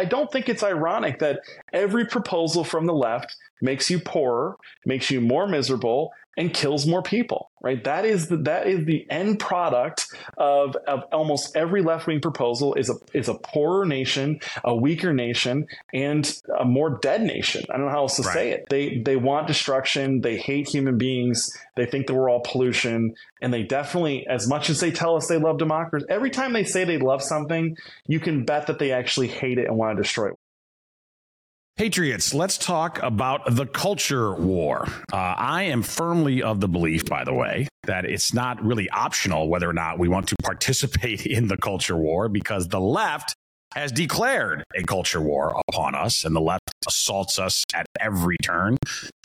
I don't think it's ironic that every proposal from the left makes you poorer, makes you more miserable, and kills more people. Right? That is the that is the end product of, of almost every left wing proposal is a is a poorer nation, a weaker nation, and a more dead nation. I don't know how else to right. say it. They they want destruction. They hate human beings. They think that we're all pollution, and they definitely, as much as they tell us they love democracy, every time they say they love something, you can bet that they actually hate it and want to destroy it. Patriots, let's talk about the culture war. Uh, I am firmly of the belief, by the way, that it's not really optional whether or not we want to participate in the culture war because the left has declared a culture war upon us, and the left assaults us at every turn,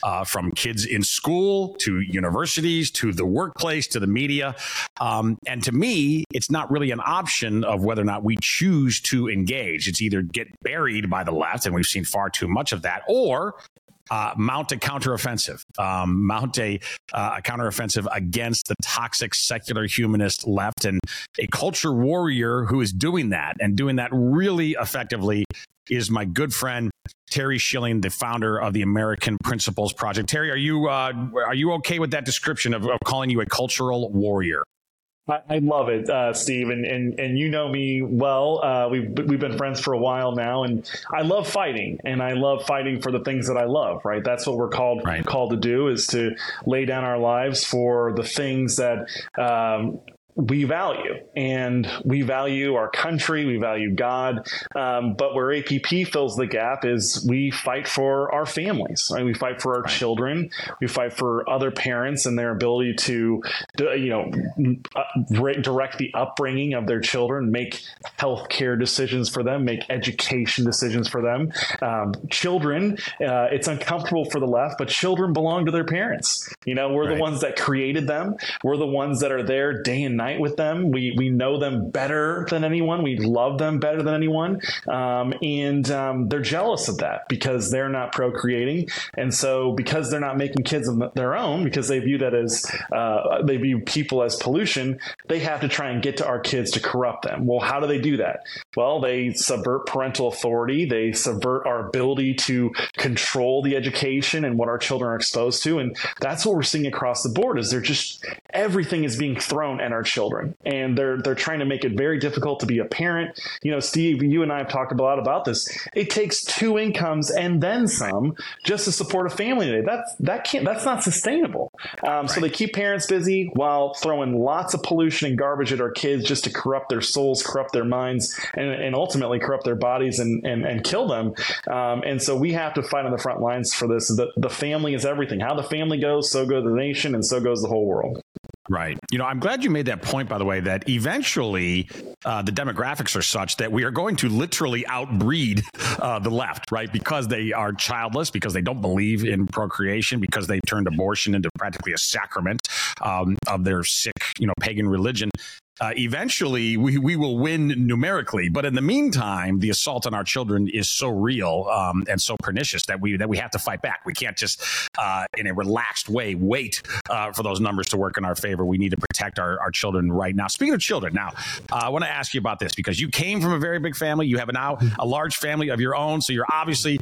uh, from kids in school to universities to the workplace to the media. Um, and to me, it's not really an option of whether or not we choose to engage. It's either get buried by the left, and we've seen far too much of that, or uh, mount a counteroffensive, um, mount a, uh, a counteroffensive against the toxic secular humanist left, and a culture warrior who is doing that and doing that really effectively is my good friend Terry Schilling, the founder of the American Principles Project. Terry, are you uh, are you okay with that description of, of calling you a cultural warrior? I, I love it, uh, Steve, and, and and you know me well. Uh, we've we've been friends for a while now, and I love fighting, and I love fighting for the things that I love. Right, that's what we're called right. called to do is to lay down our lives for the things that um, we value and we value our country we value god um, but where APP fills the gap is we fight for our families right? we fight for our right. children we fight for other parents and their ability to you know uh, direct the upbringing of their children make health care decisions for them make education decisions for them um, children uh, it's uncomfortable for the left but children belong to their parents you know we're right. the ones that created them we're the ones that are there day and night with them. We we know them better than anyone. We love them better than anyone, um, and um, they're jealous of that because they're not procreating, and so because they're not making kids of their own, because they view that as uh, they view people as pollution, they have to try and get to our kids to corrupt them. Well, how do they do that? Well, they subvert parental authority. They subvert our ability to control the education and what our children are exposed to, and that's what we're seeing across the board. Is they're just everything is being thrown at our children and they're they're trying to make it very difficult to be a parent. You know steve you and i have talked a lot about this. It takes two incomes and then some just to support a family today that's that can't that's not sustainable. Um, right. so they keep parents busy while throwing lots of pollution and garbage at our kids just to corrupt their souls corrupt their minds and, and ultimately corrupt their bodies and and, and kill them. Um, and so we have to fight on the front lines for this. The, the family is everything. How the family goes so goes the nation and so goes the whole world Right. You know, I'm glad you made that point, by the way, that eventually uh, the demographics are such that we are going to literally outbreed uh, the left, right? Because they are childless, because they don't believe in procreation, because they turned abortion into practically a sacrament um, of their sick, you know, pagan religion uh, eventually we, we will win numerically. But in the meantime, the assault on our children is so real um, and so pernicious that we that we have to fight back. We can't just, uh, in a relaxed way, wait uh, for those numbers to work in our favor. We need to protect our, our children right now. Speaking of children, now uh, I want to ask you about this because you came from a very big family. You have now a large family of your own, so you're obviously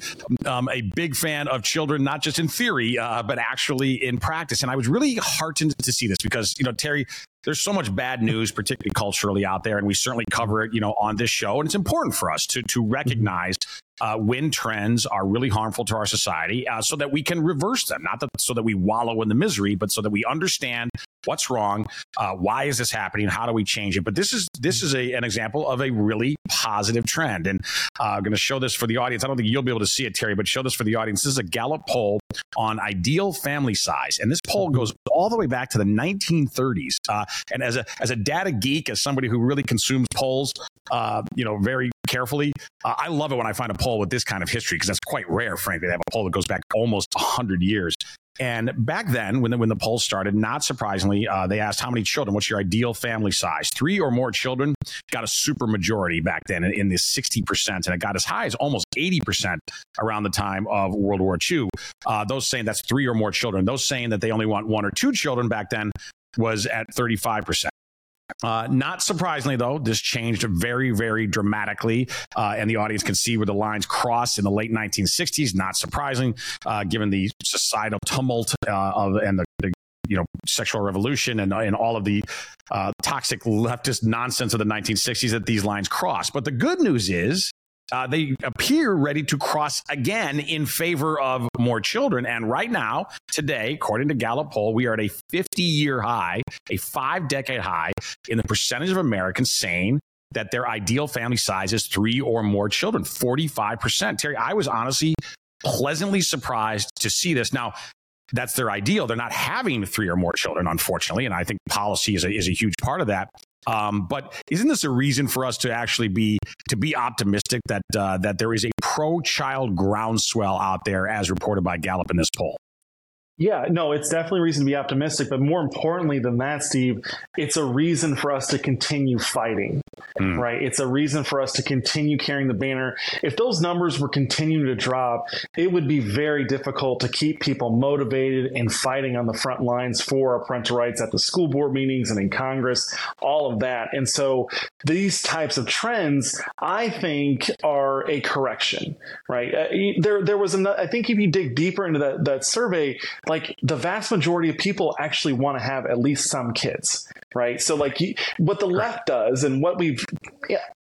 um, a big fan of children, not just in theory, uh, but actually in practice. And I was really heartened to see this because you know Terry, there's so much bad news, particularly culturally out there, and we certainly cover it, you know, on this show. And it's important for us to to mm-hmm. recognize uh, when trends are really harmful to our society, uh, so that we can reverse them. Not that so that we wallow in the misery, but so that we understand what's wrong, uh, why is this happening, how do we change it. But this is this is a, an example of a really positive trend, and uh, I'm going to show this for the audience. I don't think you'll be able to see it, Terry, but show this for the audience. This is a Gallup poll on ideal family size, and this poll goes all the way back to the 1930s. Uh, and as a as a data geek, as somebody who really consumes polls, uh, you know, very carefully. Uh, I love it when I find a poll with this kind of history because that's quite rare, frankly. They have a poll that goes back almost 100 years. And back then, when the, when the poll started, not surprisingly, uh, they asked how many children, what's your ideal family size? Three or more children got a super majority back then in, in the 60%, and it got as high as almost 80% around the time of World War II. Uh, those saying that's three or more children. Those saying that they only want one or two children back then was at 35%. Uh, not surprisingly, though, this changed very, very dramatically, uh, and the audience can see where the lines crossed in the late 1960s. Not surprising, uh, given the societal tumult uh, of, and the, the you know sexual revolution and, and all of the uh, toxic leftist nonsense of the 1960s that these lines cross. But the good news is uh, they appear ready to cross again in favor of more children. And right now, today, according to Gallup poll, we are at a 50 year high, a five decade high in the percentage of Americans saying that their ideal family size is three or more children 45%. Terry, I was honestly pleasantly surprised to see this. Now, that's their ideal. They're not having three or more children, unfortunately. And I think policy is a, is a huge part of that. Um, but isn't this a reason for us to actually be to be optimistic that uh, that there is a pro-child groundswell out there, as reported by Gallup in this poll? Yeah, no, it's definitely a reason to be optimistic. But more importantly than that, Steve, it's a reason for us to continue fighting, mm. right? It's a reason for us to continue carrying the banner. If those numbers were continuing to drop, it would be very difficult to keep people motivated and fighting on the front lines for our parental rights at the school board meetings and in Congress, all of that. And so these types of trends, I think, are a correction, right? Uh, there, there was, another, I think if you dig deeper into that, that survey, like the vast majority of people actually want to have at least some kids, right? So like what the left does and what we've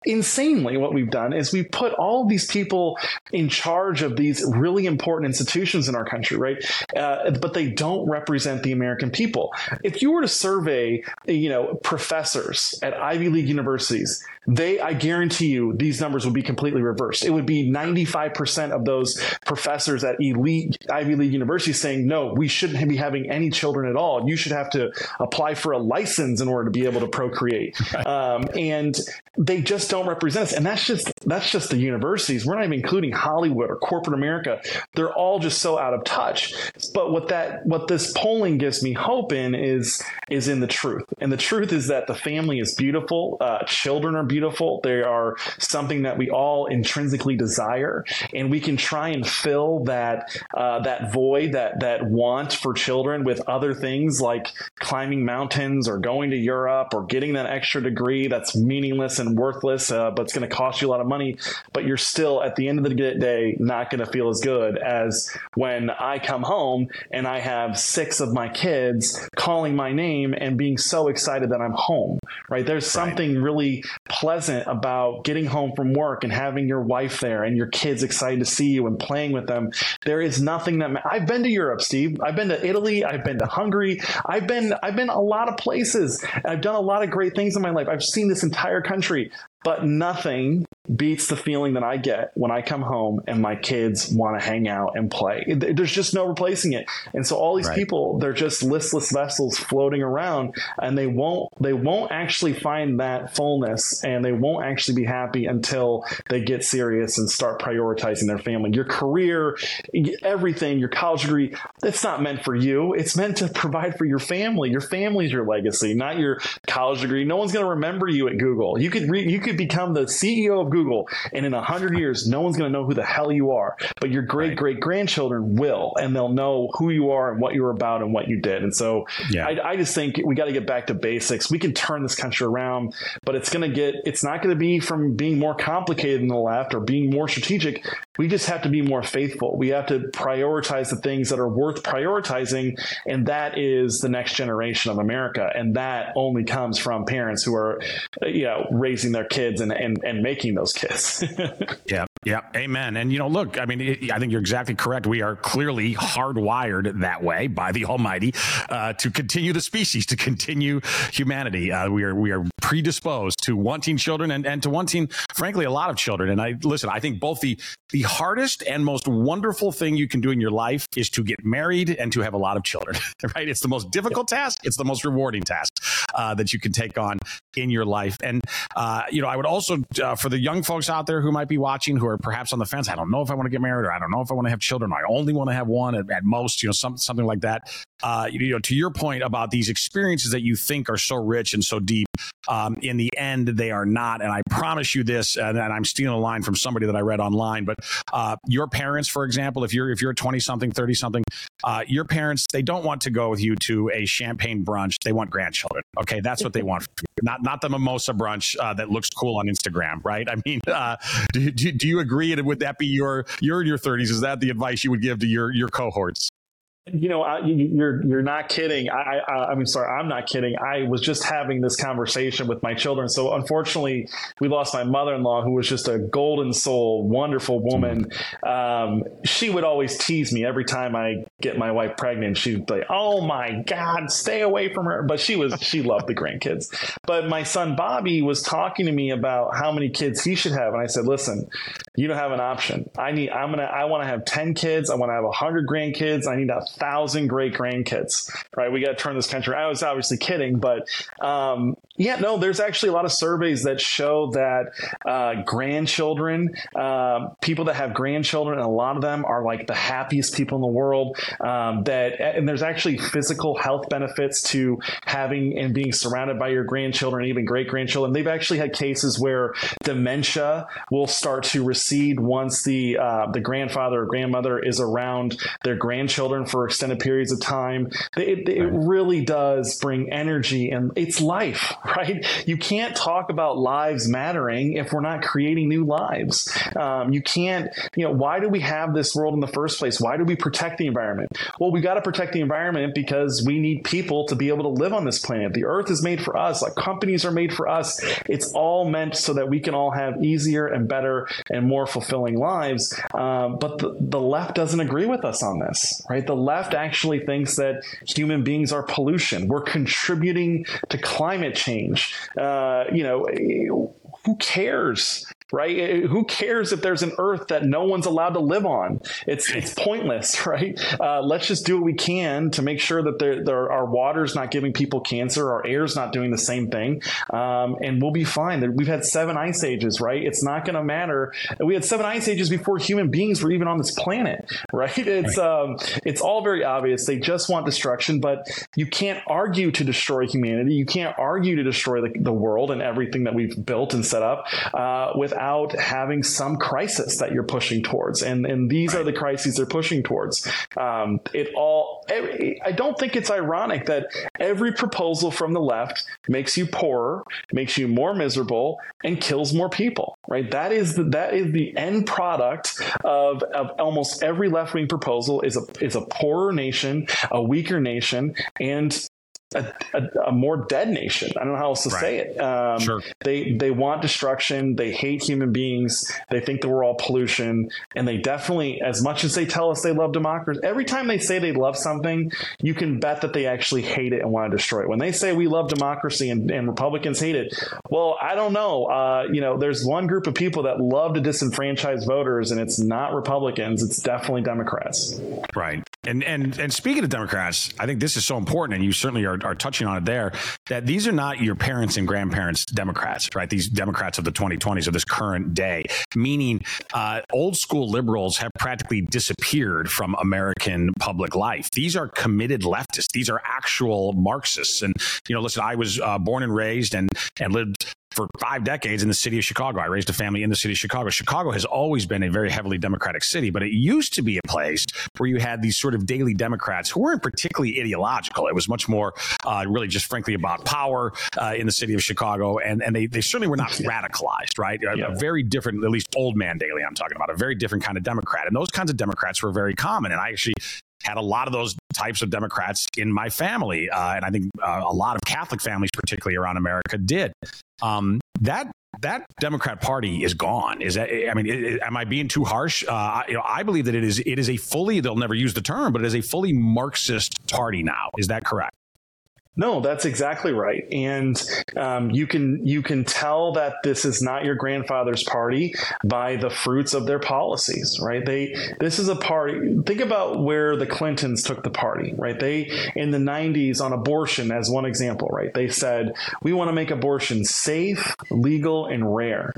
insanely what we've done is we've put all these people in charge of these really important institutions in our country, right? Uh, but they don't represent the American people. If you were to survey, you know, professors at Ivy League universities, they, I guarantee you, these numbers would be completely reversed. It would be 95% of those professors at elite Ivy League universities saying, no, we shouldn't be having any children at all. You should have to apply for a license in order to be able to procreate. Right. Um, and they just don't represent us. And that's just, that's just the universities. We're not even including Hollywood or corporate America. They're all just so out of touch. But what that, what this polling gives me hope in is, is in the truth. And the truth is that the family is beautiful. Uh, children are beautiful. They are something that we all intrinsically desire, and we can try and fill that uh, that void, that that want for children with other things like climbing mountains or going to Europe or getting that extra degree that's meaningless and worthless, uh, but it's going to cost you a lot of money. But you're still at the end of the day not going to feel as good as when I come home and I have six of my kids calling my name and being so excited that I'm home. Right? There's something right. really pleasant about getting home from work and having your wife there and your kids excited to see you and playing with them. There is nothing that I've been to Europe, Steve. I've been to Italy. I've been to Hungary. I've been I've been a lot of places. I've done a lot of great things in my life. I've seen this entire country. But nothing beats the feeling that I get when I come home and my kids want to hang out and play. There's just no replacing it. And so all these right. people, they're just listless vessels floating around and they won't they won't actually find that fullness and they won't actually be happy until they get serious and start prioritizing their family. Your career, everything, your college degree, it's not meant for you. It's meant to provide for your family. Your family's your legacy, not your college degree. No one's going to remember you at Google. You could re- you could could become the CEO of Google, and in a hundred years, no one's going to know who the hell you are, but your great great grandchildren will, and they'll know who you are and what you're about and what you did. And so, yeah. I, I just think we got to get back to basics. We can turn this country around, but it's going to get. It's not going to be from being more complicated than the left or being more strategic. We just have to be more faithful. We have to prioritize the things that are worth prioritizing, and that is the next generation of America. And that only comes from parents who are, you know, raising their kids and and, and making those kids. yeah, yeah, amen. And you know, look, I mean, it, I think you're exactly correct. We are clearly hardwired that way by the Almighty uh, to continue the species, to continue humanity. Uh, we are we are predisposed to wanting children and, and to wanting, frankly, a lot of children. And I listen. I think both the the hardest and most wonderful thing you can do in your life is to get married and to have a lot of children, right? It's the most difficult task. It's the most rewarding task uh, that you can take on in your life. And, uh, you know, I would also, uh, for the young folks out there who might be watching, who are perhaps on the fence, I don't know if I want to get married or I don't know if I want to have children. I only want to have one at, at most, you know, some, something like that. Uh, you know, to your point about these experiences that you think are so rich and so deep, um, in the end, they are not. And I promise you this, and, and I'm stealing a line from somebody that I read online, but uh, your parents, for example, if you're if you're 20 something, 30 something, uh, your parents they don't want to go with you to a champagne brunch. They want grandchildren. Okay, that's what they want. Not not the mimosa brunch uh, that looks cool on Instagram, right? I mean, uh, do, do, do you agree? And would that be your you're in your 30s? Is that the advice you would give to your your cohorts? You know, I, you're you're not kidding. I, I I mean, sorry, I'm not kidding. I was just having this conversation with my children. So unfortunately, we lost my mother-in-law, who was just a golden soul, wonderful woman. Um, she would always tease me every time I get my wife pregnant. She'd be like, "Oh my God, stay away from her." But she was she loved the grandkids. But my son Bobby was talking to me about how many kids he should have, and I said, "Listen, you don't have an option. I need. I'm gonna. I want to have ten kids. I want to have hundred grandkids. I need a thousand great grandkids. Right? We got to turn this country. I was obviously kidding, but um, yeah, no. There's actually a lot of surveys that show that uh, grandchildren, uh, people that have grandchildren, and a lot of them are like the happiest people in the world. Um, that and there's actually physical health benefits to having and being surrounded by your grandchildren, even great grandchildren. They've actually had cases where dementia will start to recede once the uh, the grandfather or grandmother is around their grandchildren for extended periods of time. It, it really does bring energy and it's life, right? You can't talk about lives mattering if we're not creating new lives. Um, you can't, you know, why do we have this world in the first place? Why do we protect the environment? Well, we got to protect the environment because we need people to be able to live on this planet. The earth is made for us, like companies are made for us. It's all meant so that we can all have easier and better and more fulfilling lives. Um, but the, the left doesn't agree with us on this, right? The left actually thinks that human beings are pollution. We're contributing to climate change. Uh, you know, who cares? Right? Eh, who cares if there's an Earth that no one's allowed to live on? It's it's pointless, right? Uh, let's just do what we can to make sure that there, there, our water's not giving people cancer, our air's not doing the same thing, um, and we'll be fine. We've had seven ice ages, right? It's not going to matter. We had seven ice ages before human beings were even on this planet, right? It's. Um, it's all very obvious. They just want destruction, but you can't argue to destroy humanity. You can't argue to destroy the, the world and everything that we've built and set up uh, without without having some crisis that you're pushing towards. And, and these are the crises they're pushing towards. Um, it all, I don't think it's ironic that every proposal from the left makes you poorer, makes you more miserable, and kills more people, right? That is the, that is the end product of, of almost every left wing proposal is a, is a poorer nation, a weaker nation, and a, a, a, more dead nation. I don't know how else to right. say it. Um, sure. They they want destruction. They hate human beings. They think that we're all pollution, and they definitely, as much as they tell us they love democracy, every time they say they love something, you can bet that they actually hate it and want to destroy it. When they say we love democracy and, and Republicans hate it, well, I don't know. Uh, you know, there's one group of people that love to disenfranchise voters, and it's not Republicans. It's definitely Democrats. Right. And and and speaking of Democrats, I think this is so important, and you certainly are, are touching on it there. That these are not your parents and grandparents Democrats, right? These Democrats of the 2020s of this current day, meaning uh, old school liberals have practically disappeared from American public life. These are committed leftists. These are actual Marxists. And you know, listen, I was uh, born and raised and and lived for five decades in the city of Chicago. I raised a family in the city of Chicago. Chicago has always been a very heavily Democratic city, but it used to be a place where you had these sort of Daley Democrats who weren't particularly ideological. It was much more uh, really just frankly about power uh, in the city of Chicago. And, and they, they certainly were not radicalized, right? Yeah. A, a very different, at least old man Daley, I'm talking about, a very different kind of Democrat. And those kinds of Democrats were very common. And I actually had a lot of those types of Democrats in my family. Uh, and I think uh, a lot of Catholic families, particularly around America, did. Um, that that Democrat Party is gone. Is that? I mean, am I being too harsh? Uh, you know, I believe that it is. It is a fully. They'll never use the term, but it is a fully Marxist party now. Is that correct? No, that's exactly right, and um, you can you can tell that this is not your grandfather's party by the fruits of their policies, right? They this is a party. Think about where the Clintons took the party, right? They in the '90s on abortion, as one example, right? They said we want to make abortion safe, legal, and rare.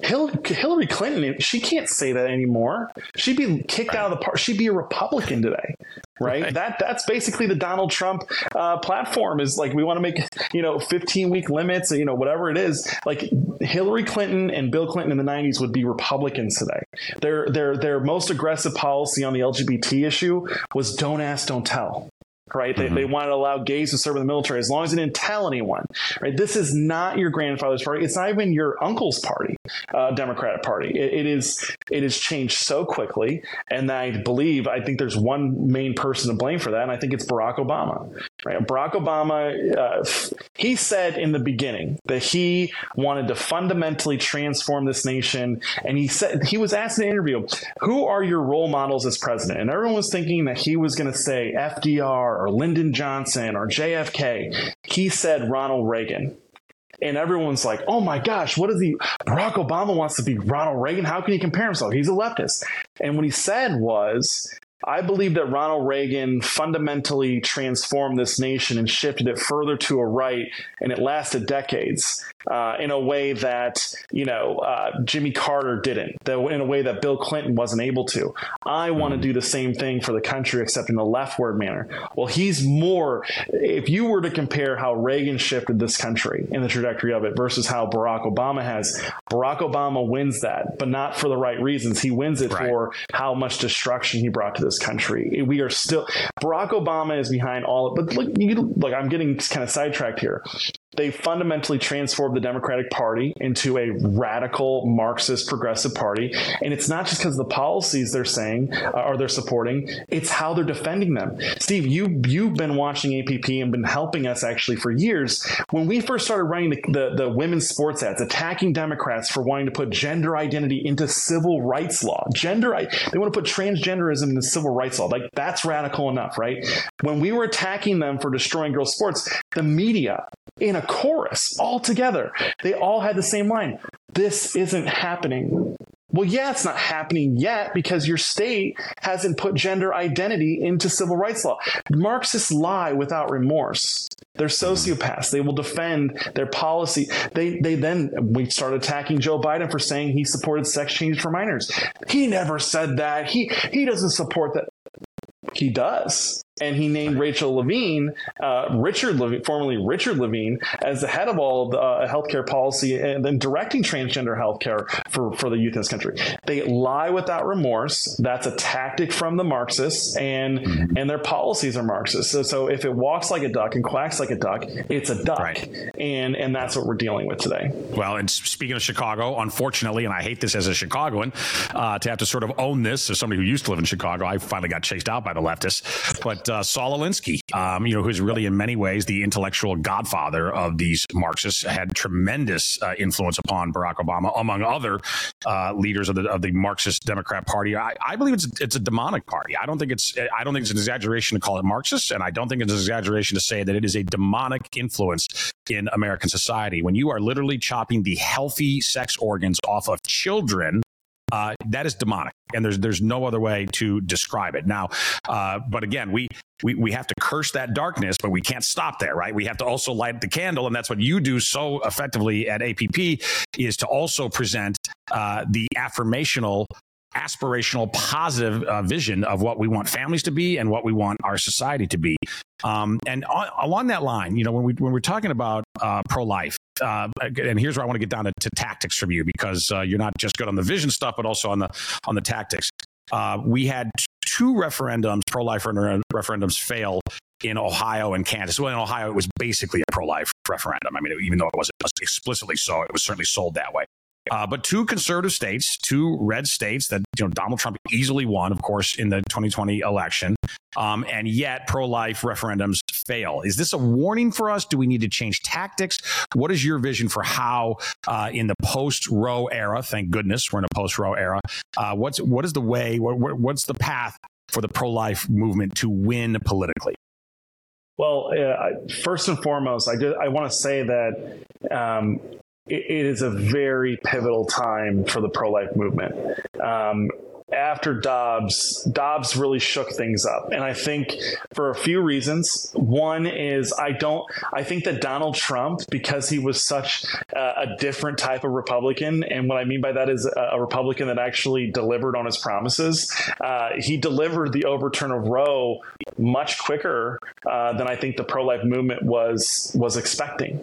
Hillary Clinton, she can't say that anymore. She'd be kicked out of the party. She'd be a Republican today, right? right? That that's basically the Donald Trump uh, platform. Is like we want to make you know 15 week limits, you know whatever it is. Like Hillary Clinton and Bill Clinton in the 90s would be Republicans today. Their their their most aggressive policy on the LGBT issue was don't ask, don't tell right? Mm-hmm. They, they wanted to allow gays to serve in the military as long as they didn't tell anyone, right? This is not your grandfather's party. It's not even your uncle's party, uh, Democratic Party. It, it is it has changed so quickly, and I believe I think there's one main person to blame for that, and I think it's Barack Obama. Right? Barack Obama, uh, he said in the beginning that he wanted to fundamentally transform this nation, and he said he was asked in an interview, "Who are your role models as president?" And everyone was thinking that he was going to say FDR or Lyndon Johnson or JFK. He said Ronald Reagan. And everyone's like, oh my gosh, what is he? Barack Obama wants to be Ronald Reagan. How can he compare himself? He's a leftist. And what he said was, I believe that Ronald Reagan fundamentally transformed this nation and shifted it further to a right, and it lasted decades uh, in a way that you know uh, Jimmy Carter didn't, though in a way that Bill Clinton wasn't able to. I want to mm-hmm. do the same thing for the country, except in a leftward manner. Well, he's more. If you were to compare how Reagan shifted this country in the trajectory of it versus how Barack Obama has, Barack Obama wins that, but not for the right reasons. He wins it right. for how much destruction he brought to this country. We are still Barack Obama is behind all. But look, you, look, I'm getting kind of sidetracked here they fundamentally transformed the Democratic Party into a radical Marxist progressive party. And it's not just because the policies they're saying uh, or they're supporting, it's how they're defending them. Steve, you, you've been watching APP and been helping us actually for years. When we first started running the, the, the women's sports ads, attacking Democrats for wanting to put gender identity into civil rights law, gender, they want to put transgenderism into civil rights law. Like that's radical enough, right? When we were attacking them for destroying girls' sports, the media in a chorus all together. They all had the same line. This isn't happening. Well, yeah, it's not happening yet because your state hasn't put gender identity into civil rights law. Marxists lie without remorse. They're sociopaths. They will defend their policy. They they then we start attacking Joe Biden for saying he supported sex change for minors. He never said that. He he doesn't support that. He does and he named Rachel Levine, uh, Richard Levine, formerly Richard Levine, as the head of all of the uh, healthcare policy and then directing transgender healthcare for, for the youth in this country. They lie without remorse. That's a tactic from the Marxists, and mm-hmm. and their policies are Marxist. So, so if it walks like a duck and quacks like a duck, it's a duck, right. and and that's what we're dealing with today. Well, and speaking of Chicago, unfortunately, and I hate this as a Chicagoan uh, to have to sort of own this as somebody who used to live in Chicago. I finally got chased out by the leftists, but uh, Saul Alinsky, um, you know, who's really in many ways the intellectual godfather of these Marxists, had tremendous uh, influence upon Barack Obama, among other uh, leaders of the of the Marxist Democrat Party. I, I, believe it's it's a demonic party. I don't think it's I don't think it's an exaggeration to call it Marxist, and I don't think it's an exaggeration to say that it is a demonic influence in American society. When you are literally chopping the healthy sex organs off of children uh, that is demonic, and there's there's no other way to describe it. Now, uh, but again, we, we we have to curse that darkness, but we can't stop there, right? We have to also light the candle, and that's what you do so effectively at APP is to also present uh, the affirmational aspirational, positive uh, vision of what we want families to be and what we want our society to be. Um, and on, along that line, you know, when we when we're talking about uh, pro life, uh, and here's where I want to get down to, to tactics from you because uh, you're not just good on the vision stuff, but also on the on the tactics. Uh, we had two referendums, pro life referendums, fail in Ohio and Kansas. Well, in Ohio, it was basically a pro life referendum. I mean, even though it wasn't explicitly so, it was certainly sold that way. Uh, but two conservative states, two red states that you know Donald Trump easily won, of course, in the 2020 election, um, and yet pro-life referendums fail. Is this a warning for us? Do we need to change tactics? What is your vision for how, uh, in the post-Roe era? Thank goodness we're in a post-Roe era. Uh, what's what is the way? What, what's the path for the pro-life movement to win politically? Well, uh, first and foremost, I, I want to say that um, it is a very pivotal time for the pro life movement. Um, after Dobbs, Dobbs really shook things up. And I think for a few reasons. One is I don't, I think that Donald Trump, because he was such a, a different type of Republican, and what I mean by that is a, a Republican that actually delivered on his promises, uh, he delivered the overturn of Roe much quicker uh, than I think the pro life movement was was expecting.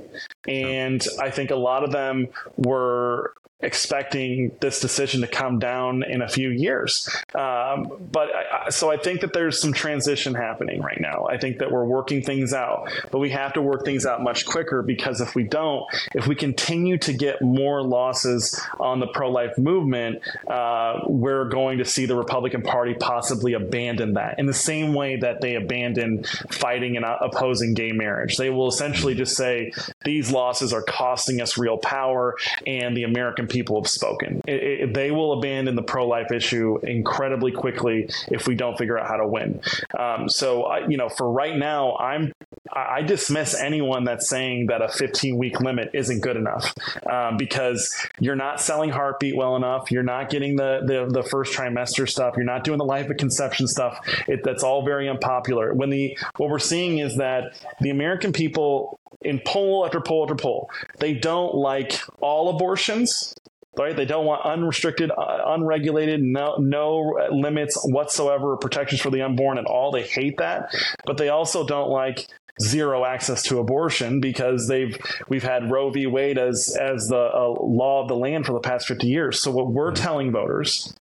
And I think a lot of them were expecting this decision to come down in a few years. Um, but I, so I think that there's some transition happening right now. I think that we're working things out, but we have to work things out much quicker because if we don't, if we continue to get more losses on the pro life movement, uh, we're going to see the Republican Party possibly abandon that in the same way that they abandoned fighting and opposing gay marriage. They will essentially just say these losses are costing us real power and the American people have spoken. It, it, they will abandon the pro life issue incredibly quickly if we don't figure out how to win. Um, so, I, you know, for right now, I'm I dismiss anyone that's saying that a 15 week limit isn't good enough um, because you're not selling heartbeat well enough. You're not getting the, the, the first trimester stuff. You're not doing the life of conception stuff. It, that's all very unpopular. When the what we're seeing is that the American people in poll after poll after poll, they don't like all abortions right? They don't want unrestricted, uh, unregulated, no no limits whatsoever, protections for the unborn at all. They hate that, but they also don't like zero access to abortion because they've we've had Roe v. Wade as as the uh, law of the land for the past 50 years. So what we're telling voters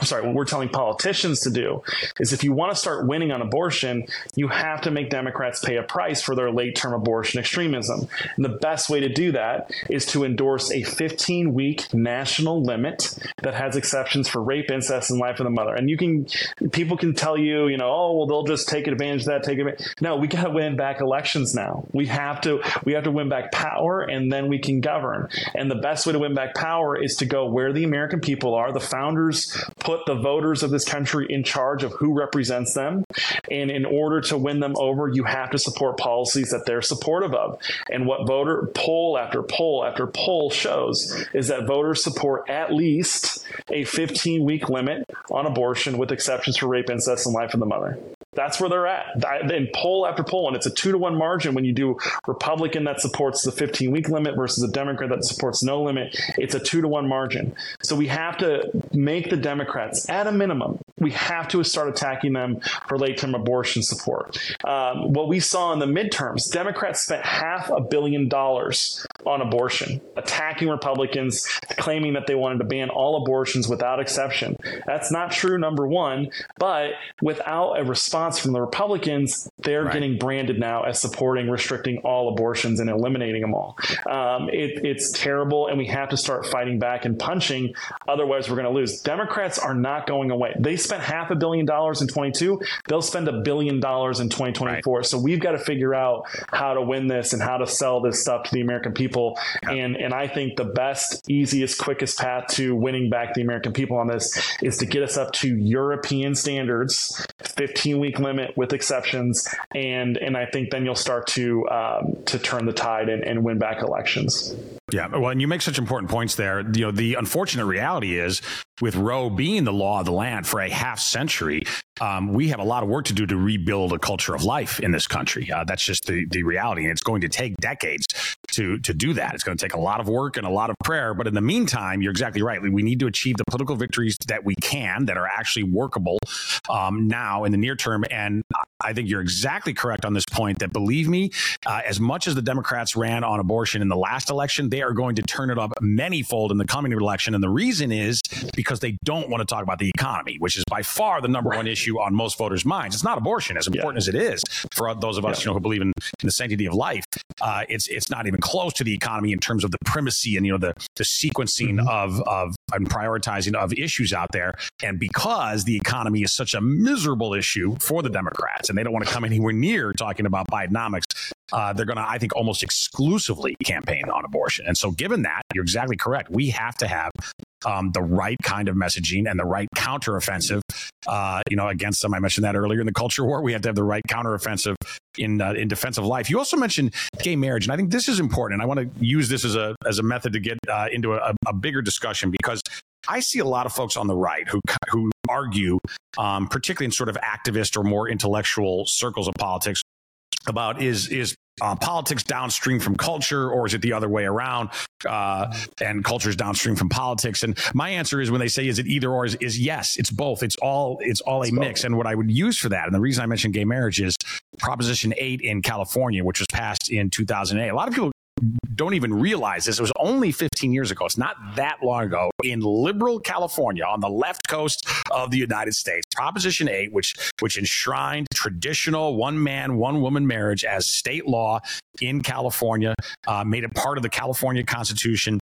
I'm sorry, what we're telling politicians to do is if you want to start winning on abortion, you have to make Democrats pay a price for their late term abortion extremism. And the best way to do that is to endorse a 15 week national limit that has exceptions for rape, incest, and life of the mother. And you can, people can tell you, you know, oh, well, they'll just take advantage of that, take advantage. No, we got to win back elections now. We have to, we have to win back power and then we can govern. And the best way to win back power is to go where the American people are. The founders put the voters of this country in charge of who represents them. And in order to win them over, you have to support policies that they're supportive of. And what voter poll after poll after poll shows is that voters support at least a 15 week limit on abortion with exceptions for rape, incest, and life of the mother. That's where they're at. In poll after poll, and it's a two to one margin when you do Republican that supports the 15 week limit versus a Democrat that supports no limit. It's a two to one margin. So we have to make the Democrats, at a minimum, we have to start attacking them for late term abortion support. Um, what we saw in the midterms, Democrats spent half a billion dollars on abortion, attacking Republicans, claiming that they wanted to ban all abortions without exception. That's not true, number one, but without a response response from the Republicans, they're right. getting branded now as supporting restricting all abortions and eliminating them all. Um, it, it's terrible, and we have to start fighting back and punching. Otherwise, we're going to lose. Democrats are not going away. They spent half a billion dollars in 22. They'll spend a billion dollars in 2024. Right. So we've got to figure out how to win this and how to sell this stuff to the American people. Yeah. And and I think the best, easiest, quickest path to winning back the American people on this is to get us up to European standards, 15 week limit with exceptions, and and I think then you'll start to um, to turn the tide and, and win back elections. Yeah, well, and you make such important points there. You know, the unfortunate reality is with Roe being the law of the land for a half century, um, we have a lot of work to do to rebuild a culture of life in this country. Uh, that's just the, the reality. And it's going to take decades to, to do that. It's going to take a lot of work and a lot of prayer. But in the meantime, you're exactly right. We need to achieve the political victories that we can that are actually workable um, now in the near term. And I think you're exactly correct on this point that believe me, uh, as much as the Democrats ran on abortion in the last election, they are going to turn it up manyfold in the coming election. And the reason is because they don't want to talk about the economy, which is by far the number one issue on most voters' minds. It's not abortion, as important yeah. as it is for those of us yeah. you know who believe in, in the sanctity of life. Uh, it's it's not even close to the economy in terms of the primacy and you know the the sequencing mm-hmm. of of and prioritizing of issues out there. And because the economy is such a miserable issue for the Democrats, and they don't want to come anywhere near talking about Bidenomics, uh, they're going to, I think, almost exclusively campaign on abortion. And so, given that, you're exactly correct. We have to have um, the right kind of messaging and the right counteroffensive. Uh, you know, against them. I mentioned that earlier in the culture war. We have to have the right counteroffensive in uh, in defense of life. You also mentioned gay marriage, and I think this is important. I want to use this as a as a method to get uh, into a, a bigger discussion because I see a lot of folks on the right who who argue, um, particularly in sort of activist or more intellectual circles of politics, about is is uh, politics downstream from culture, or is it the other way around? Uh, and culture is downstream from politics. And my answer is when they say is it either or is, is yes, it's both. It's all it's all it's a both. mix. And what I would use for that, and the reason I mentioned gay marriage is Proposition Eight in California, which was passed in 2008. A lot of people don't even realize this. It was only 15 years ago. It's not that long ago in liberal California on the left coast of the United States. Proposition 8, which which enshrined traditional one man, one woman marriage as state law in California, uh, made it part of the California Constitution.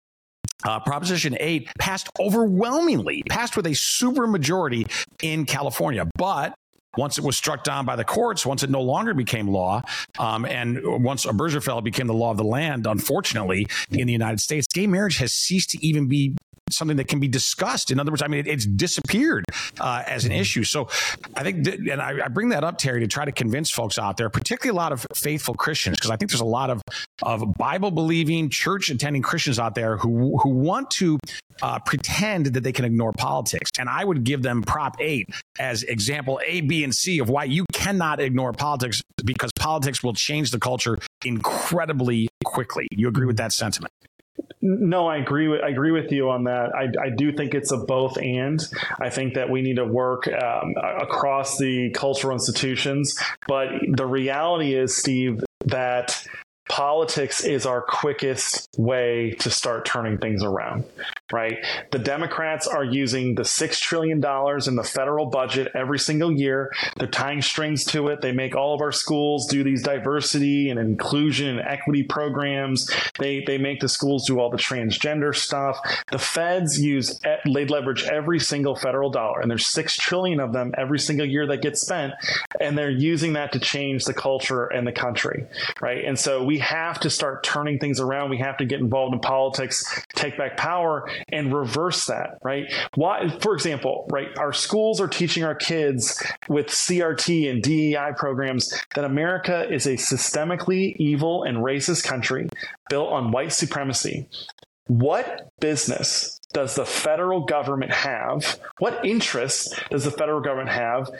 Uh, Proposition 8 passed overwhelmingly, passed with a super majority in California. But once it was struck down by the courts, once it no longer became law, um, and once Obergefell became the law of the land, unfortunately, in the United States, gay marriage has ceased to even be something that can be discussed. In other words, I mean, it, it's disappeared uh, as an issue. So I think, that, and I, I, bring that up, Terry, to try to convince folks out there, particularly a lot of faithful Christians, because I think there's a lot of, of Bible believing, church attending Christians out there who, who want to uh, pretend that they can ignore politics. And I would give them Prop 8 as example A, B, and C of why you cannot ignore politics because politics will change the culture incredibly quickly. You agree with that sentiment? No, I agree with I agree with you on that. I, I do think it's a both and. I think that we need to work um, across the cultural institutions, but the reality is, Steve, that politics is our quickest way to start turning things around, right? The Democrats are using the $6 trillion in the federal budget every single year. They're tying strings to it. They make all of our schools do these diversity and inclusion and equity programs. They, they make the schools do all the transgender stuff. The feds use, they leverage every single federal dollar, and there's $6 trillion of them every single year that gets spent, and they're using that to change the culture and the country, right? And so we have to start turning things around. We have to get involved in politics, take back power, and reverse that, right? Why, for example, right, our schools are teaching our kids with CRT and DEI programs that America is a systemically evil and racist country built on white supremacy. What business does the federal government have? What interest does the federal government have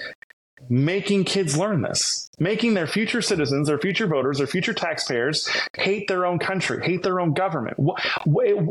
making kids learn this, making their future citizens, their future voters, their future taxpayers hate their own country, hate their own government.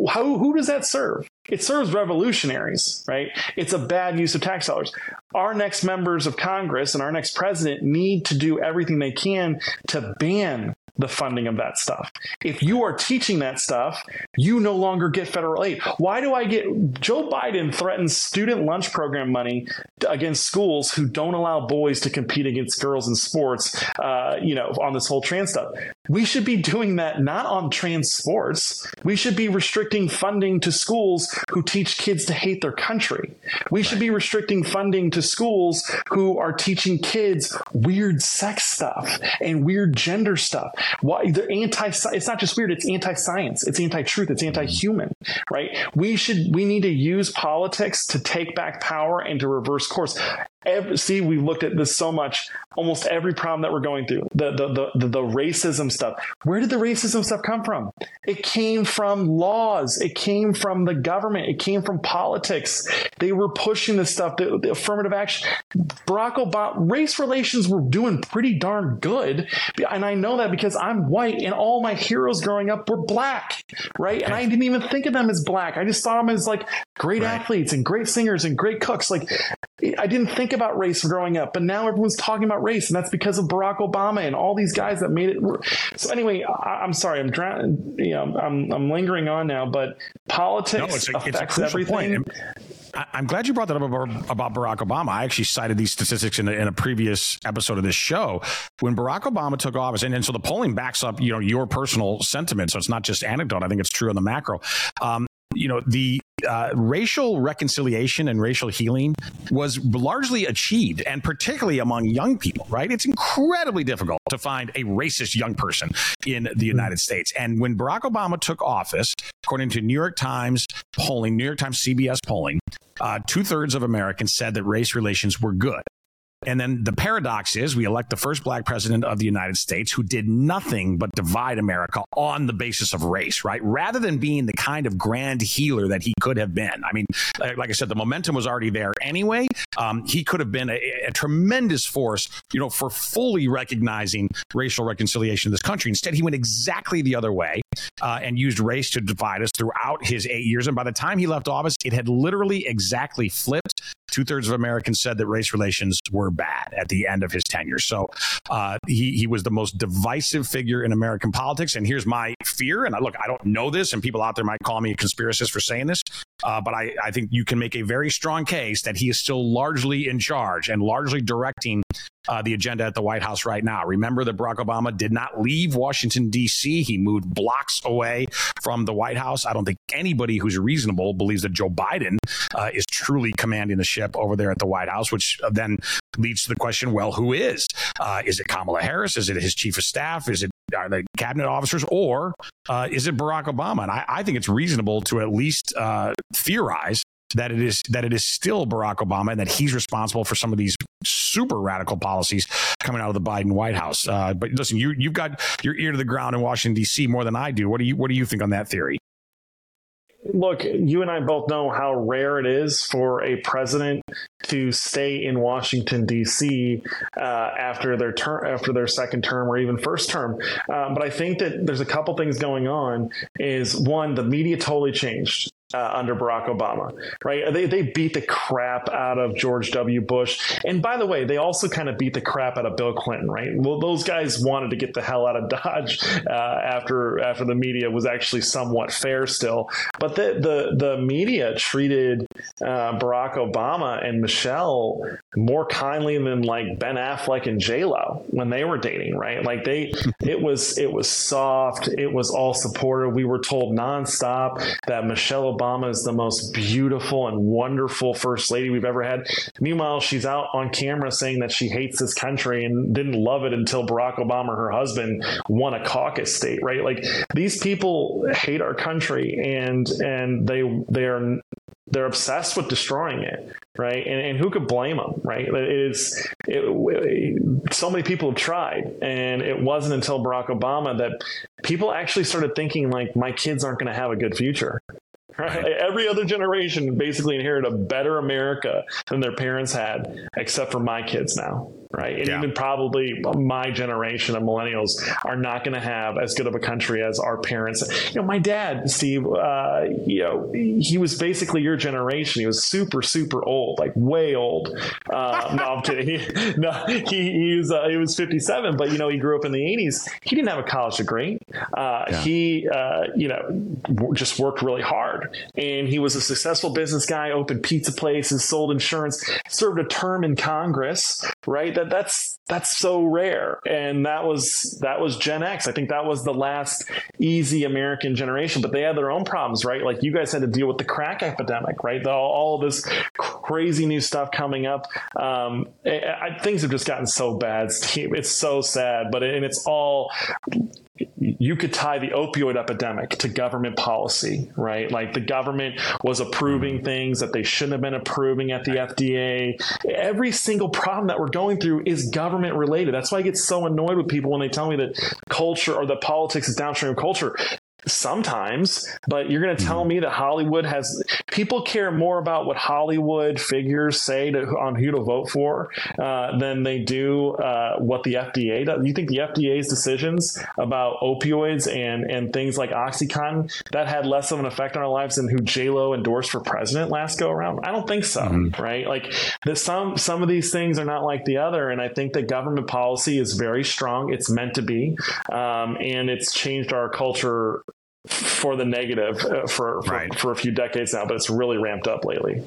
How, who does that serve? It serves revolutionaries, right? It's a bad use of tax dollars. Our next members of Congress and our next president need to do everything they can to ban the funding of that stuff. If you are teaching that stuff, you no longer get federal aid. Why do I get Joe Biden threatens student lunch program money against schools who don't allow boys to compete against girls in sports, uh, you know, on this whole trans stuff. We should be doing that not on trans sports. We should be restricting funding to schools who teach kids to hate their country. We should be restricting funding to schools who are teaching kids weird sex stuff and weird gender stuff. Why they're anti it's not just weird, it's anti-science, it's anti-truth, it's anti-human, right? We should we need to use politics to take back power and to reverse course. Every, see, we looked at this so much. Almost every problem that we're going through, the, the the the the racism stuff. Where did the racism stuff come from? It came from laws. It came from the government. It came from politics. They were pushing this stuff. The, the affirmative action. Barack Obama, race relations were doing pretty darn good, and I know that because I'm white, and all my heroes growing up were black, right? And I didn't even think of them as black. I just saw them as like great right. athletes and great singers and great cooks. Like I didn't think about race growing up, but now everyone's talking about race, and that's because of Barack Obama and all these guys that made it. So anyway, I, am sorry, I'm drowning. You know, I'm I'm lingering on now, but politics no, it's a, affects it's everything. I'm glad you brought that up about Barack Obama. I actually cited these statistics in a, in a previous episode of this show. When Barack Obama took office, and, and, so the polling backs up, you know, your personal sentiment. So it's not just anecdote. I think it's true on the macro. Um, you know, the uh, racial reconciliation and racial healing was largely achieved, and particularly among young people, right? It's incredibly difficult to find a racist young person in the United States. And when Barack Obama took office, according to New York Times polling, New York Times CBS polling, uh, two thirds of Americans said that race relations were good. And then the paradox is we elect the first black president of the United States who did nothing but divide America on the basis of race, right? Rather than being the kind of grand healer that he could have been. I mean, like I said, the momentum was already there anyway. Um, he could have been a, a, tremendous force, you know, for fully recognizing racial reconciliation in this country. Instead, he went exactly the other way uh, and used race to divide us throughout his eight years. And by the time he left office, it had literally exactly flipped. Two thirds of Americans said that race relations were bad at the end of his tenure. So uh, he, he was the most divisive figure in American politics. And here's my fear. And I, look, I don't know this, and people out there might call me a conspiracist for saying this, uh, but I, I think you can make a very strong case that he is still largely in charge and largely directing uh, the agenda at the White House right now. Remember that Barack Obama did not leave Washington, D.C., he moved blocks away from the White House. I don't think anybody who's reasonable believes that Joe Biden uh, is truly commanding the ship over there at the White House, which then leads to the question well, who is? Uh, is it Kamala Harris? Is it his chief of staff? Is it are they cabinet officers or uh, is it Barack Obama? And I, I, think it's reasonable to at least uh, theorize that it is that it is still Barack Obama and that he's responsible for some of these super radical policies coming out of the Biden White House. Uh, but listen, you you've got your ear to the ground in Washington D.C. more than I do. What do you what do you think on that theory? look, you and I both know how rare it is for a president to stay in Washington D.C. Uh, after their term, after their second term, or even first term. Uh, but I think that there's a couple things going on. Is one, the media totally changed uh, under Barack Obama, right? They, they beat the crap out of George W. Bush. And by the way, they also kind of beat the crap out of Bill Clinton, right? Well, those guys wanted to get the hell out of Dodge uh, after after the media was actually somewhat fair still. But the the, the media treated uh, Barack Obama and Michelle more kindly than like Ben Affleck and J Lo when they were dating, right? Like they, it was it was soft, it was all supportive. We were told nonstop that Michelle Obama Obama is the most beautiful and wonderful first lady we've ever had. Meanwhile, she's out on camera saying that she hates this country and didn't love it until Barack Obama, her husband, won a caucus state, right? Like these people hate our country and and they they are they're obsessed with destroying it, right? And, and who could blame them, right? It is it, so many people have tried, and it wasn't until Barack Obama that people actually started thinking like, my kids aren't going to have a good future, Right? Every other generation basically inherited a better America than their parents had, except for my kids now right? And yeah. even probably my generation of millennials are not going to have as good of a country as our parents. You know, my dad, Steve, uh, you know, he was basically your generation. He was super, super old, like way old. Uh, no, I'm kidding. He, no, he, he was uh, he was 57, but you know, he grew up in the 80s. He didn't have a college degree. Uh, yeah. He, uh, you know, just worked really hard, and he was a successful business guy. Opened pizza places, sold insurance, served a term in Congress. Right. That that that's that's so rare and that was that was gen x i think that was the last easy american generation but they had their own problems right like you guys had to deal with the crack epidemic right the, all, of this crazy new stuff coming up um, I, I, things have just gotten so bad steve it's so sad but it, and it's all you could tie the opioid epidemic to government policy, right? Like the government was approving things that they shouldn't have been approving at the FDA. Every single problem that we're going through is government related. That's why I get so annoyed with people when they tell me that culture or that politics is downstream of culture sometimes but you're going to tell mm-hmm. me that hollywood has people care more about what hollywood figures say to, on who to vote for uh, than they do uh, what the fda does you think the fda's decisions about opioids and and things like oxycontin that had less of an effect on our lives than who j-lo endorsed for president last go around i don't think so mm-hmm. right like the, some some of these things are not like the other and i think that government policy is very strong it's meant to be um, and it's changed our culture for the negative uh, for for, right. for a few decades now, but it's really ramped up lately.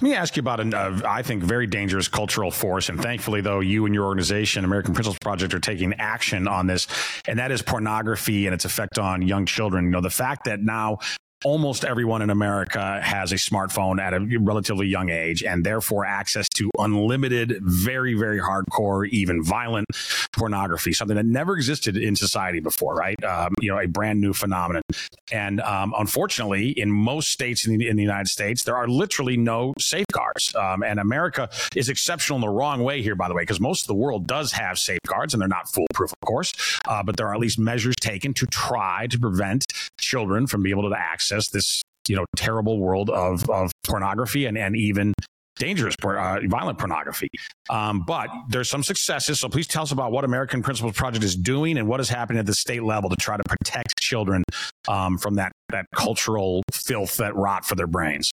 Let me ask you about an, uh, I think, very dangerous cultural force. And thankfully, though, you and your organization, American Principles Project, are taking action on this, and that is pornography and its effect on young children. You know, the fact that now almost everyone in America has a smartphone at a relatively young age and therefore access to unlimited, very, very hardcore, even violent pornography, something that never existed in society before, right? Um, you know, a brand new phenomenon. And um, unfortunately, in most states in the, in the United States, there are literally no safeguards. Um, and America is exceptional in the wrong way here, by the way, because most of the world does have safeguards, and they're not foolproof, of course, uh, but there are at least measures taken to try to prevent children from being able to access this you know terrible world of of pornography and and even dangerous uh, violent pornography. Um, but there's some successes. So please tell us about what American Principles Project is doing and what is happening at the state level to try to protect children um, from that that cultural filth that rot for their brains.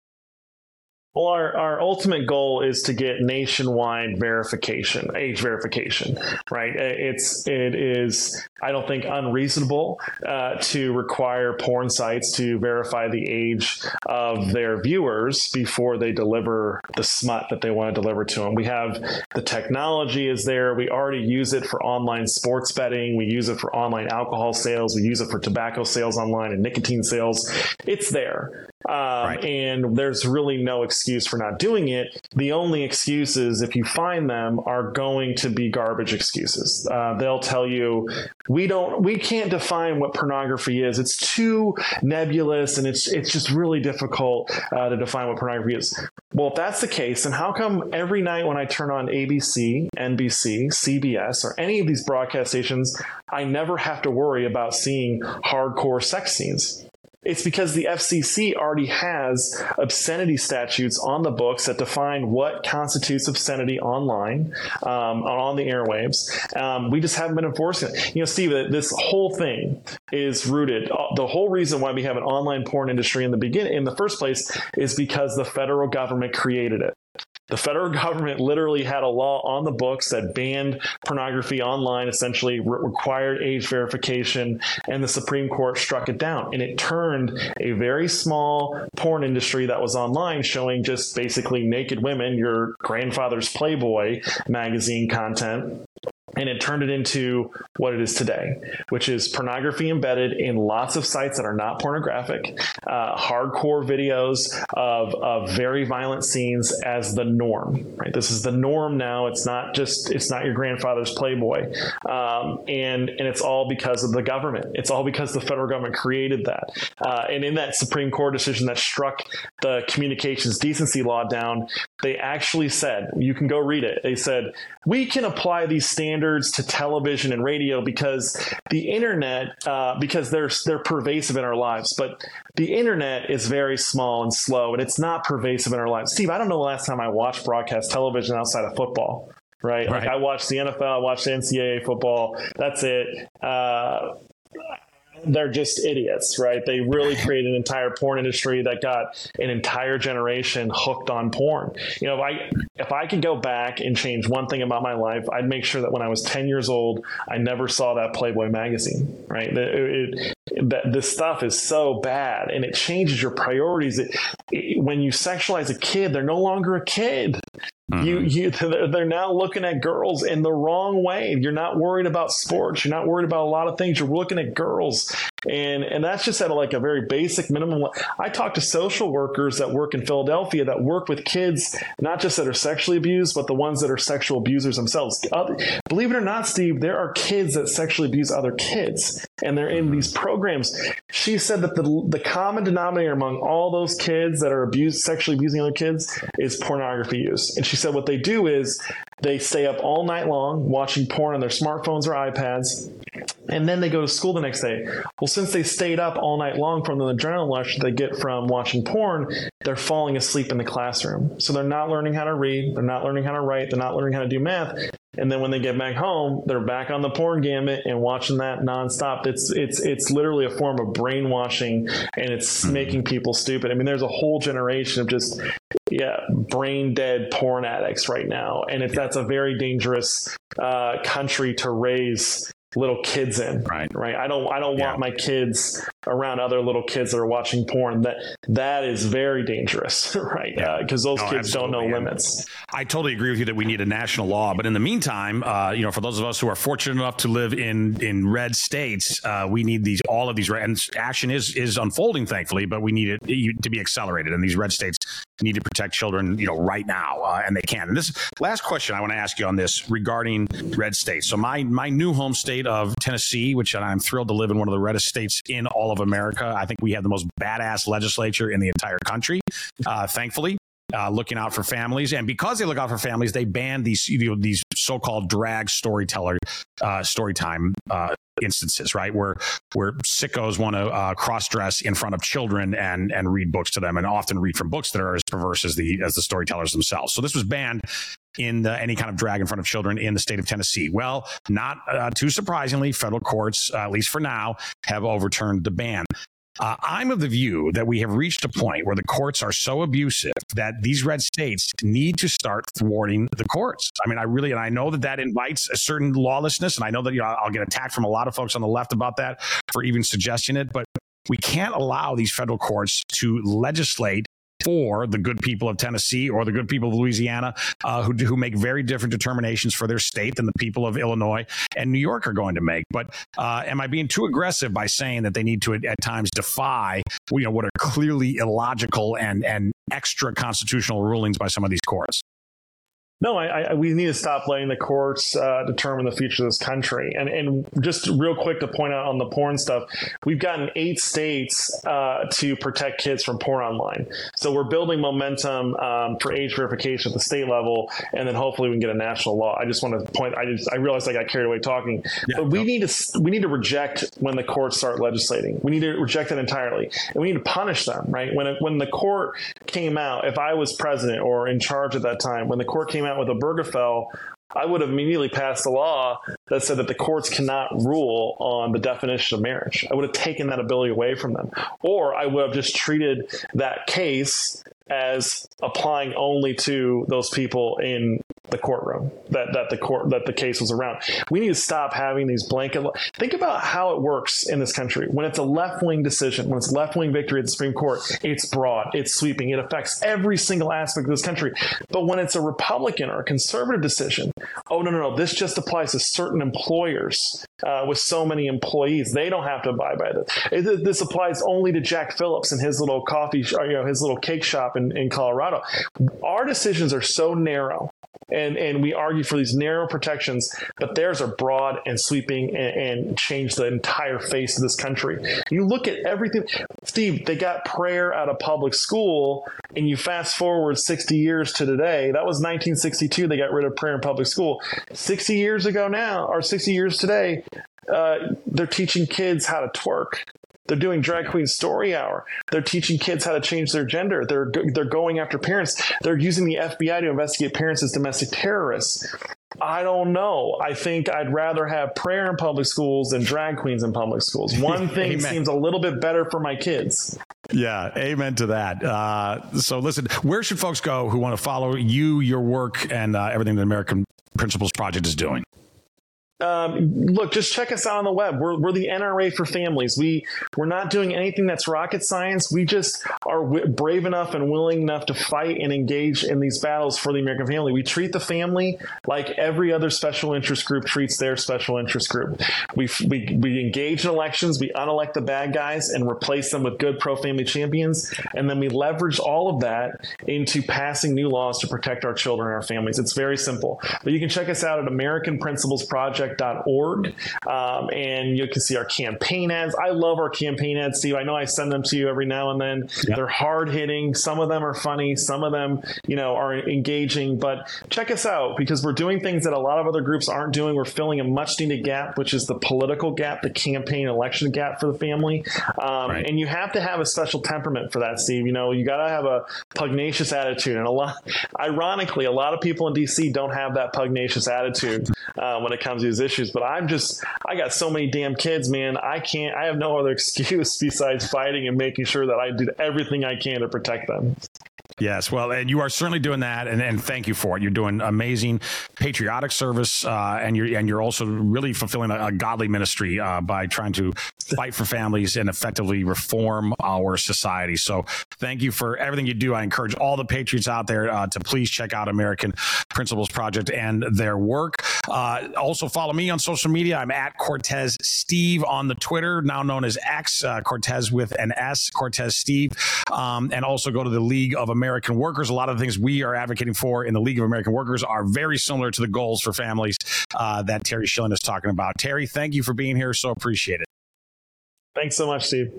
Well, our, our ultimate goal is to get nationwide verification, age verification, right? It's it is I don't think unreasonable uh, to require porn sites to verify the age of their viewers before they deliver the smut that they want to deliver to them. We have the technology is there. We already use it for online sports betting. We use it for online alcohol sales. We use it for tobacco sales online and nicotine sales. It's there. Um, right. And there's really no excuse for not doing it. The only excuses, if you find them, are going to be garbage excuses. Uh, they'll tell you, we don't, we can't define what pornography is. It's too nebulous, and it's it's just really difficult uh, to define what pornography is. Well, if that's the case, then how come every night when I turn on ABC, NBC, CBS, or any of these broadcast stations, I never have to worry about seeing hardcore sex scenes? It's because the FCC already has obscenity statutes on the books that define what constitutes obscenity online, um, on the airwaves. Um, we just haven't been enforcing it. You know, Steve, this whole thing is rooted. Uh, the whole reason why we have an online porn industry in the beginning, in the first place, is because the federal government created it. The federal government literally had a law on the books that banned pornography online, essentially re- required age verification, and the Supreme Court struck it down. And it turned a very small porn industry that was online showing just basically naked women, your grandfather's Playboy magazine content, and it turned it into what it is today, which is pornography embedded in lots of sites that are not pornographic, uh, hardcore videos of, of very violent scenes as the norm. Right, this is the norm now. It's not just it's not your grandfather's Playboy, um, and and it's all because of the government. It's all because the federal government created that. Uh, and in that Supreme Court decision that struck the communications decency law down, they actually said you can go read it. They said we can apply these standards standards to television and radio because the internet, uh, because they're they're pervasive in our lives, but the internet is very small and slow, and it's not pervasive in our lives. Steve, I don't know the last time I watched broadcast television outside of football. Right? right. Like I watched the NFL, I watched the NCAA football. That's it. Uh, they're just idiots, right? They really created an entire porn industry that got an entire generation hooked on porn. You know, if I if I could go back and change one thing about my life, I'd make sure that when I was 10 years old, I never saw that Playboy magazine, right? It, it, that this stuff is so bad and it changes your priorities. It, it, when you sexualize a kid, they're no longer a kid. Mm-hmm. You, you, they're now looking at girls in the wrong way. You're not worried about sports. You're not worried about a lot of things. You're looking at girls, and and that's just at a, like a very basic minimum. I talk to social workers that work in Philadelphia that work with kids, not just that are sexually abused, but the ones that are sexual abusers themselves. Uh, believe it or not, Steve, there are kids that sexually abuse other kids, and they're in these programs. She said that the the common denominator among all those kids that are abused, sexually abusing other kids, is pornography use, and she said what they do is they stay up all night long watching porn on their smartphones or iPads, and then they go to school the next day. Well, since they stayed up all night long from the adrenaline rush they get from watching porn, they're falling asleep in the classroom. So they're not learning how to read, they're not learning how to write, they're not learning how to do math. And then when they get back home, they're back on the porn gamut and watching that nonstop. It's it's it's literally a form of brainwashing, and it's hmm. making people stupid. I mean, there's a whole generation of just yeah brain dead porn addicts right now, and if that's a very dangerous uh, country to raise little kids in right. right? I don't i don't yeah. want my kids around other little kids that are watching porn. That that is very dangerous right? Because yeah. uh, those no, kids don't know yeah. limits. I totally agree with you that we need a national law. But in the meantime uh, you know for those of us who are fortunate enough to live in in red states uh, we need these all of these and action is is unfolding thankfully but we need it to be accelerated and these red states need to protect children, you know, right now, uh, and they can. And this last question I want to ask you on this regarding red states. So my my new home state of Tennessee, which I'm thrilled to live in one of the reddest states in all of America. I think we have the most badass legislature in the entire country, uh, thankfully. Uh, looking out for families, and because they look out for families, they ban these you know, these so-called drag storyteller uh, story time uh, instances, right? Where where sickos want to uh, cross dress in front of children and and read books to them, and often read from books that are as perverse as the as the storytellers themselves. So this was banned in the, any kind of drag in front of children in the state of Tennessee. Well, not uh, too surprisingly, federal courts, uh, at least for now, have overturned the ban. Uh, I'm of the view that we have reached a point where the courts are so abusive that these red states need to start thwarting the courts. I mean, I really, and I know that that invites a certain lawlessness, and I know that you know, I'll get attacked from a lot of folks on the left about that for even suggesting it, but we can't allow these federal courts to legislate for the good people of Tennessee or the good people of Louisiana uh, who, who make very different determinations for their state than the people of Illinois and New York are going to make. But uh, am I being too aggressive by saying that they need to at, at times defy you know what are clearly illogical and and extra constitutional rulings by some of these courts? No, I, I, we need to stop letting the courts uh, determine the future of this country. And, and just real quick to point out on the porn stuff, we've gotten eight states uh, to protect kids from porn online. So we're building momentum um, for age verification at the state level, and then hopefully we can get a national law. I just want to point. I just I realized I got carried away talking, yeah, but we no. need to we need to reject when the courts start legislating. We need to reject it entirely, and we need to punish them. Right when it, when the court came out, if I was president or in charge at that time, when the court came out with Obergefell, I would have immediately passed a law that said that the courts cannot rule on the definition of marriage. I would have taken that ability away from them. Or I would have just treated that case as applying only to those people in the courtroom that, that the court that the case was around. We need to stop having these blanket. Think about how it works in this country. When it's a left wing decision, when it's left wing victory at the Supreme Court, it's broad, it's sweeping, it affects every single aspect of this country. But when it's a Republican or a conservative decision, oh no no no, this just applies to certain employers uh, with so many employees. They don't have to abide by this. This applies only to Jack Phillips and his little coffee, you know, his little cake shop in, in Colorado. Our decisions are so narrow and and we argue for these narrow protections, but theirs are broad and sweeping and, and, change the entire face of this country. You look at everything, Steve. They got prayer out of public school, and you fast forward sixty years to today. That was 1962. They got rid of prayer in public school. Sixty years ago now, or sixty years today, uh, they're teaching kids how to twerk. They're doing drag queen story hour. They're teaching kids how to change their gender. They're they're going after parents. They're using the FBI to investigate parents as domestic terrorists. I don't know. I think I'd rather have prayer in public schools than drag queens in public schools. One thing seems a little bit better for my kids. Yeah, amen to that. Uh, so, listen, where should folks go who want to follow you, your work, and uh, everything the American Principles Project is doing? Um, look, just check us out on the web. We're, we're the NRA for families. We we're not doing anything that's rocket science. We just are w- brave enough and willing enough to fight and engage in these battles for the American family. We treat the family like every other special interest group treats their special interest group. We we we engage in elections. We unelect the bad guys and replace them with good pro family champions, and then we leverage all of that into passing new laws to protect our children and our families. It's very simple. But you can check us out at American Principles Project project.org. Um, and you can see our campaign ads. I love our campaign ads, Steve. I know I send them to you every now and then. They're hard hitting. Some of them are funny. Some of them, you know, are engaging. But check us out because we're doing things that a lot of other groups aren't doing. We're filling a much needed gap, which is the political gap, the campaign election gap for the family. Um, right. And you have to have a special temperament for that, Steve. You know, you got to have a pugnacious attitude. And a lot, ironically, a lot of people in DC don't have that pugnacious attitude uh, when it comes to these issues. But I'm just, I got so many damn kids, man. I can't, I have no other excuse besides fighting and making sure that I did everything I can to protect them. Yes, well, and you are certainly doing that, and, and thank you for it. You're doing amazing patriotic service, uh, and you're and you're also really fulfilling a, a godly ministry uh, by trying to fight for families and effectively reform our society. So, thank you for everything you do. I encourage all the patriots out there uh, to please check out American Principles Project and their work. Uh, also, follow me on social media. I'm at Cortes Steve on the Twitter, now known as X uh, Cortes with an S, Cortes Steve, um, and also go to the League of American Workers. A lot of the things we are advocating for in the League of American Workers are very similar to the goals for families uh, that Terry Schilling is talking about. Terry, thank you for being here. So appreciate it. Thanks so much, Steve.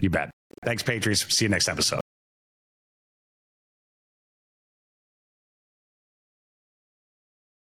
You bet. Thanks, Patriots. See you next episode.